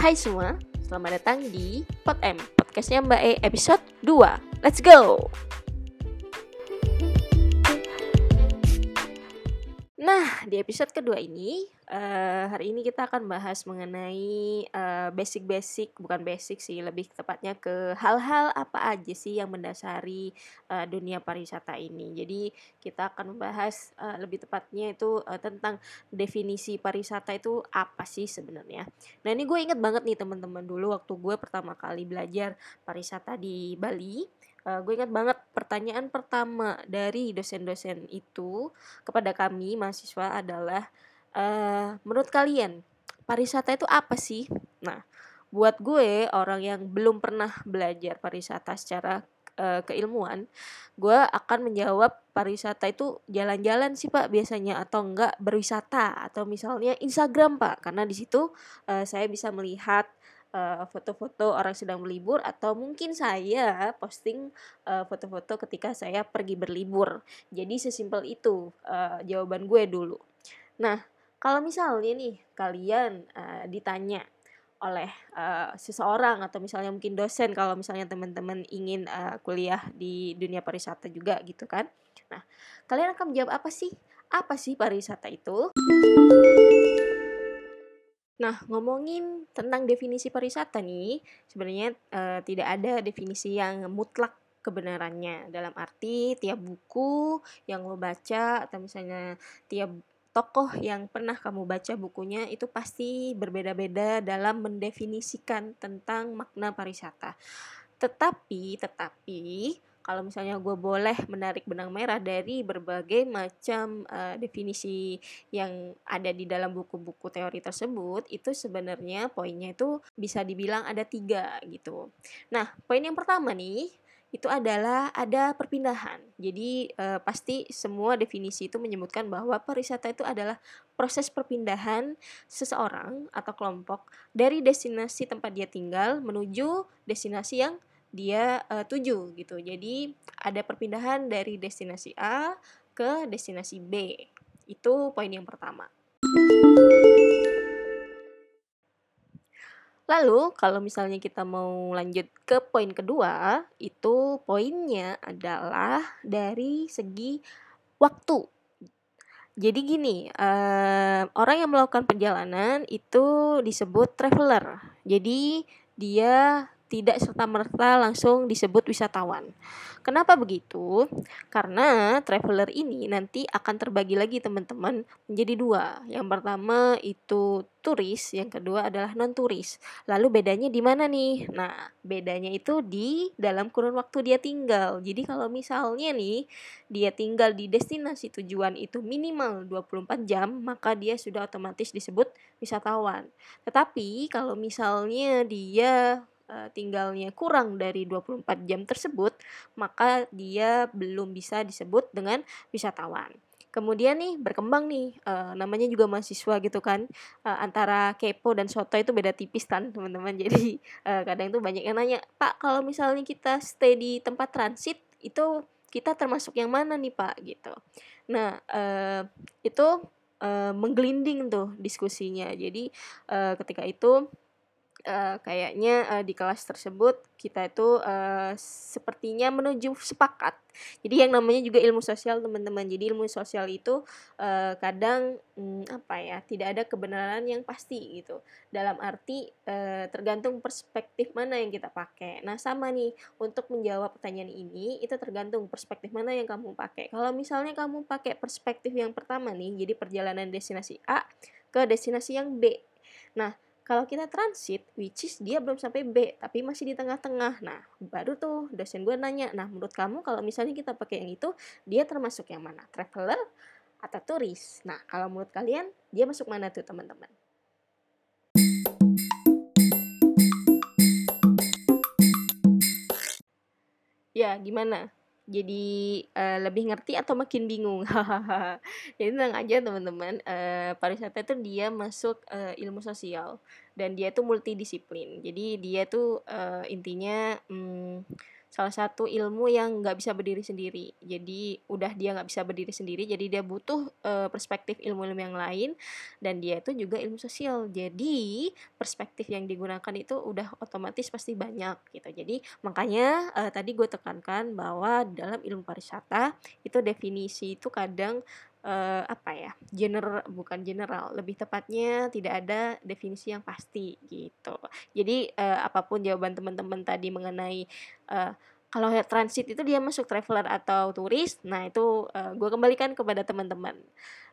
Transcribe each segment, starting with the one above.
Hai semua, selamat datang di Pod M, podcastnya Mbak E episode 2. Let's go! Nah, di episode kedua ini, uh, hari ini kita akan bahas mengenai uh, basic-basic, bukan basic sih, lebih tepatnya ke hal-hal apa aja sih yang mendasari uh, dunia pariwisata ini. Jadi kita akan membahas uh, lebih tepatnya itu uh, tentang definisi pariwisata itu apa sih sebenarnya. Nah ini gue inget banget nih teman-teman dulu waktu gue pertama kali belajar pariwisata di Bali uh, gue ingat banget pertanyaan pertama dari dosen-dosen itu kepada kami mahasiswa adalah uh, menurut kalian pariwisata itu apa sih? Nah, buat gue orang yang belum pernah belajar pariwisata secara uh, keilmuan, gue akan menjawab pariwisata itu jalan-jalan sih pak biasanya atau enggak berwisata atau misalnya Instagram pak karena di situ uh, saya bisa melihat foto eh, foto-foto orang sedang berlibur atau mungkin saya posting foto foto-foto ketika saya pergi berlibur. Jadi sesimpel itu uh, jawaban gue dulu. Nah, kalau misalnya nih kalian uh, ditanya oleh uh, seseorang atau misalnya mungkin dosen kalau misalnya teman-teman ingin uh, kuliah di dunia pariwisata juga gitu kan. Nah, kalian akan menjawab apa sih? Apa sih pariwisata itu? Nah, ngomongin tentang definisi pariwisata nih, sebenarnya uh, tidak ada definisi yang mutlak kebenarannya dalam arti tiap buku yang lo baca atau misalnya tiap tokoh yang pernah kamu baca bukunya itu pasti berbeda-beda dalam mendefinisikan tentang makna pariwisata. Tetapi, tetapi kalau misalnya gue boleh menarik benang merah dari berbagai macam uh, definisi yang ada di dalam buku-buku teori tersebut itu sebenarnya poinnya itu bisa dibilang ada tiga gitu nah poin yang pertama nih itu adalah ada perpindahan. Jadi uh, pasti semua definisi itu menyebutkan bahwa pariwisata itu adalah proses perpindahan seseorang atau kelompok dari destinasi tempat dia tinggal menuju destinasi yang dia uh, tuju gitu. Jadi ada perpindahan dari destinasi A ke destinasi B. Itu poin yang pertama. Lalu kalau misalnya kita mau lanjut ke poin kedua, itu poinnya adalah dari segi waktu. Jadi gini, uh, orang yang melakukan perjalanan itu disebut traveler. Jadi dia tidak serta-merta langsung disebut wisatawan. Kenapa begitu? Karena traveler ini nanti akan terbagi lagi teman-teman menjadi dua. Yang pertama itu turis, yang kedua adalah non turis. Lalu bedanya di mana nih? Nah, bedanya itu di dalam kurun waktu dia tinggal. Jadi kalau misalnya nih dia tinggal di destinasi tujuan itu minimal 24 jam, maka dia sudah otomatis disebut wisatawan. Tetapi kalau misalnya dia tinggalnya kurang dari 24 jam tersebut, maka dia belum bisa disebut dengan wisatawan. Kemudian nih berkembang nih uh, namanya juga mahasiswa gitu kan. Uh, antara kepo dan soto itu beda tipis kan teman-teman. Jadi uh, kadang tuh banyak yang nanya pak kalau misalnya kita stay di tempat transit itu kita termasuk yang mana nih pak? Gitu. Nah uh, itu uh, menggelinding tuh diskusinya. Jadi uh, ketika itu uh, kayaknya uh, di kelas tersebut kita itu uh, sepertinya menuju sepakat. Jadi yang namanya juga ilmu sosial teman-teman. Jadi ilmu sosial itu uh, kadang um, apa ya tidak ada kebenaran yang pasti gitu. Dalam arti uh, tergantung perspektif mana yang kita pakai. Nah sama nih untuk menjawab pertanyaan ini itu tergantung perspektif mana yang kamu pakai. Kalau misalnya kamu pakai perspektif yang pertama nih, jadi perjalanan destinasi A ke destinasi yang B. Nah kalau kita transit, which is dia belum sampai B, tapi masih di tengah-tengah. Nah, baru tuh dosen gue nanya, nah menurut kamu kalau misalnya kita pakai yang itu, dia termasuk yang mana? Traveler atau turis? Nah, kalau menurut kalian, dia masuk mana tuh teman-teman? Ya, gimana? Jadi uh, lebih ngerti atau makin bingung. Jadi tenang aja teman-teman uh, pariwisata itu dia masuk uh, ilmu sosial dan dia tuh multidisiplin. Jadi dia tuh uh, intinya um, salah satu ilmu yang nggak bisa berdiri sendiri. Jadi udah dia nggak bisa berdiri sendiri, jadi dia butuh uh, perspektif ilmu-ilmu yang lain dan dia itu juga ilmu sosial. Jadi perspektif yang digunakan itu udah otomatis pasti banyak gitu. Jadi makanya uh, tadi gue tekankan bahwa dalam ilmu pariwisata itu definisi itu kadang uh, apa ya general bukan general lebih tepatnya tidak ada definisi yang pasti gitu. Jadi uh, apa pun jawaban teman-teman tadi mengenai uh, kalau transit itu dia masuk traveler atau turis nah itu uh, gue kembalikan kepada teman-teman.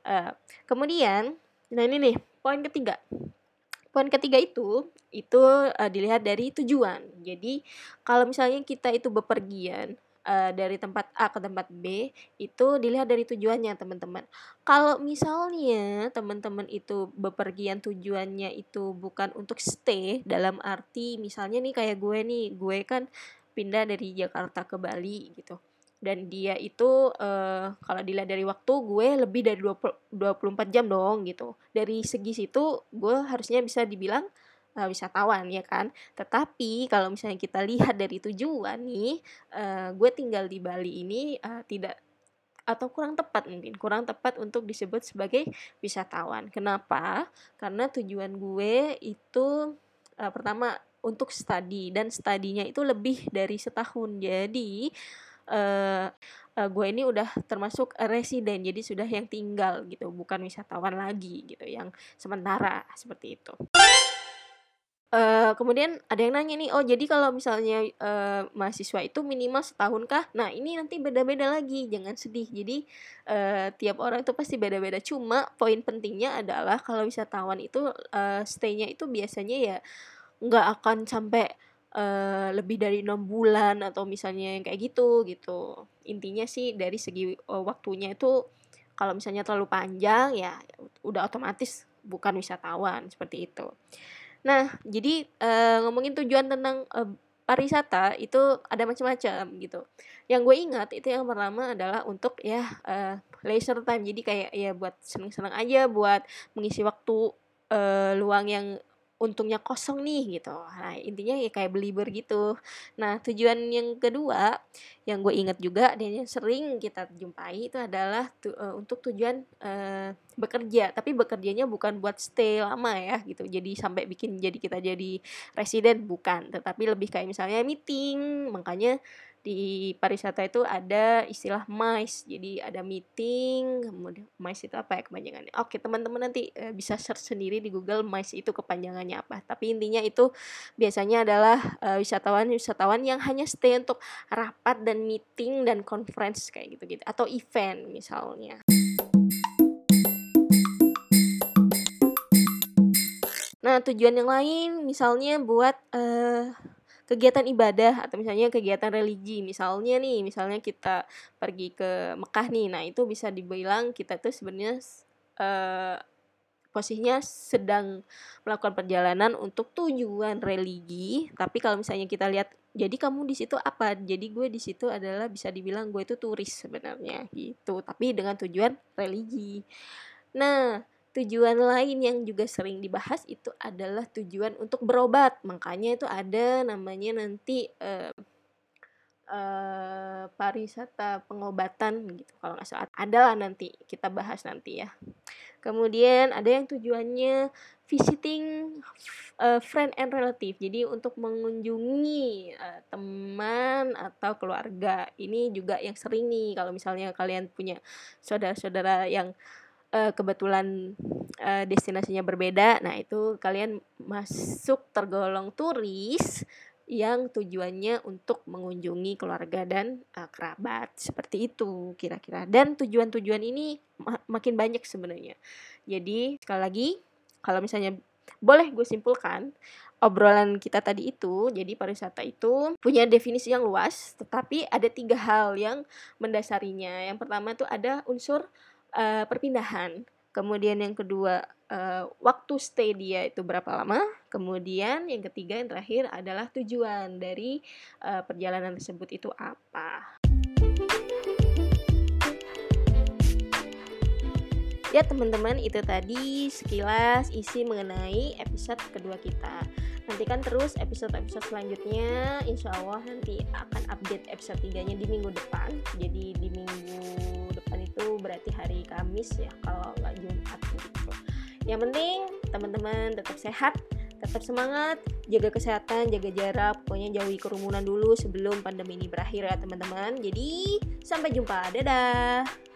Uh, kemudian nah ini nih poin ketiga. Poin ketiga itu itu uh, dilihat dari tujuan. Jadi kalau misalnya kita itu bepergian uh, dari tempat A ke tempat B itu dilihat dari tujuannya teman-teman. Kalau misalnya teman-teman itu bepergian tujuannya itu bukan untuk stay dalam arti misalnya nih kayak gue nih, gue kan pindah dari Jakarta ke Bali gitu. Dan dia itu uh, kalau dilihat dari waktu gue lebih dari 20, 24 jam dong gitu. Dari segi situ gue harusnya bisa dibilang uh, wisatawan ya kan. Tetapi kalau misalnya kita lihat dari tujuan nih, uh, gue tinggal di Bali ini uh, tidak atau kurang tepat mungkin kurang tepat untuk disebut sebagai wisatawan. Kenapa? Karena tujuan gue itu uh, pertama untuk studi dan studinya itu lebih dari setahun. Jadi uh, uh, gue ini udah termasuk residen jadi sudah yang tinggal gitu bukan wisatawan lagi gitu yang sementara seperti itu. Uh, kemudian ada yang nanya nih, oh jadi kalau misalnya uh, mahasiswa itu minimal setahun kah? Nah ini nanti beda-beda lagi, jangan sedih. Jadi uh, tiap orang itu pasti beda-beda. Cuma poin pentingnya adalah kalau wisatawan itu uh, stay-nya itu biasanya ya nggak akan sampai uh, lebih dari enam bulan atau misalnya yang kayak gitu gitu. Intinya sih dari segi uh, waktunya itu kalau misalnya terlalu panjang ya udah otomatis bukan wisatawan seperti itu. Nah, jadi uh, ngomongin tujuan tentang uh, pariwisata itu ada macam-macam gitu. Yang gue ingat itu yang pertama adalah untuk ya uh, leisure time. Jadi kayak ya buat seneng-seneng aja, buat mengisi waktu uh, luang yang untungnya kosong nih gitu. Nah, intinya ya kayak beliber gitu. Nah, tujuan yang kedua yang gue ingat juga dan yang sering kita jumpai itu adalah tu, uh, untuk tujuan uh, bekerja, tapi bekerjanya bukan buat stay lama ya gitu. Jadi sampai bikin jadi kita jadi residen bukan, tetapi lebih kayak misalnya meeting. Makanya di pariwisata itu ada istilah MICE. Jadi ada meeting, kemudian MICE itu apa ya kepanjangannya? Oke, teman-teman nanti e, bisa search sendiri di Google MICE itu kepanjangannya apa. Tapi intinya itu biasanya adalah wisatawan-wisatawan yang hanya stay untuk rapat dan meeting dan conference kayak gitu-gitu atau event misalnya. Nah, tujuan yang lain misalnya buat uh, kegiatan ibadah atau misalnya kegiatan religi. Misalnya nih misalnya kita pergi ke Mekah nih. Nah itu bisa dibilang kita tuh sebenarnya uh, posisinya sedang melakukan perjalanan untuk tujuan religi. Tapi kalau misalnya kita lihat jadi kamu di situ apa? Jadi gue di situ adalah bisa dibilang gue itu turis sebenarnya gitu. Tapi dengan tujuan religi. Nah tujuan lain yang juga sering dibahas itu adalah tujuan untuk berobat. Makanya itu ada namanya nanti uh, uh, pariwisata pengobatan gitu kalau nggak salah. Adalah nanti kita bahas nanti ya. Kemudian ada yang tujuannya visiting uh, friend and relative. Jadi untuk mengunjungi uh, teman atau keluarga. Ini juga yang sering nih kalau misalnya kalian punya saudara-saudara yang uh, kebetulan uh, destinasinya berbeda, nah itu kalian masuk tergolong turis yang tujuannya untuk mengunjungi keluarga dan uh, kerabat. Seperti itu kira-kira. Dan tujuan-tujuan ini mak makin banyak sebenarnya. Jadi sekali lagi kalau misalnya boleh gue simpulkan obrolan kita tadi itu jadi pariwisata itu punya definisi yang luas tetapi ada tiga hal yang mendasarinya. Yang pertama itu ada unsur uh, perpindahan. Kemudian yang kedua uh, waktu stay dia itu berapa lama. Kemudian yang ketiga yang terakhir adalah tujuan dari uh, perjalanan tersebut itu apa. Ya teman-teman itu tadi sekilas isi mengenai episode kedua kita Nantikan terus episode-episode selanjutnya Insya Allah nanti akan update episode 3 nya di minggu depan Jadi di minggu depan itu berarti hari Kamis ya Kalau nggak Jumat gitu Yang penting teman-teman tetap sehat tetap semangat, jaga kesehatan, jaga jarak, pokoknya jauhi kerumunan dulu sebelum pandemi ini berakhir ya teman-teman. Jadi, sampai jumpa. Dadah.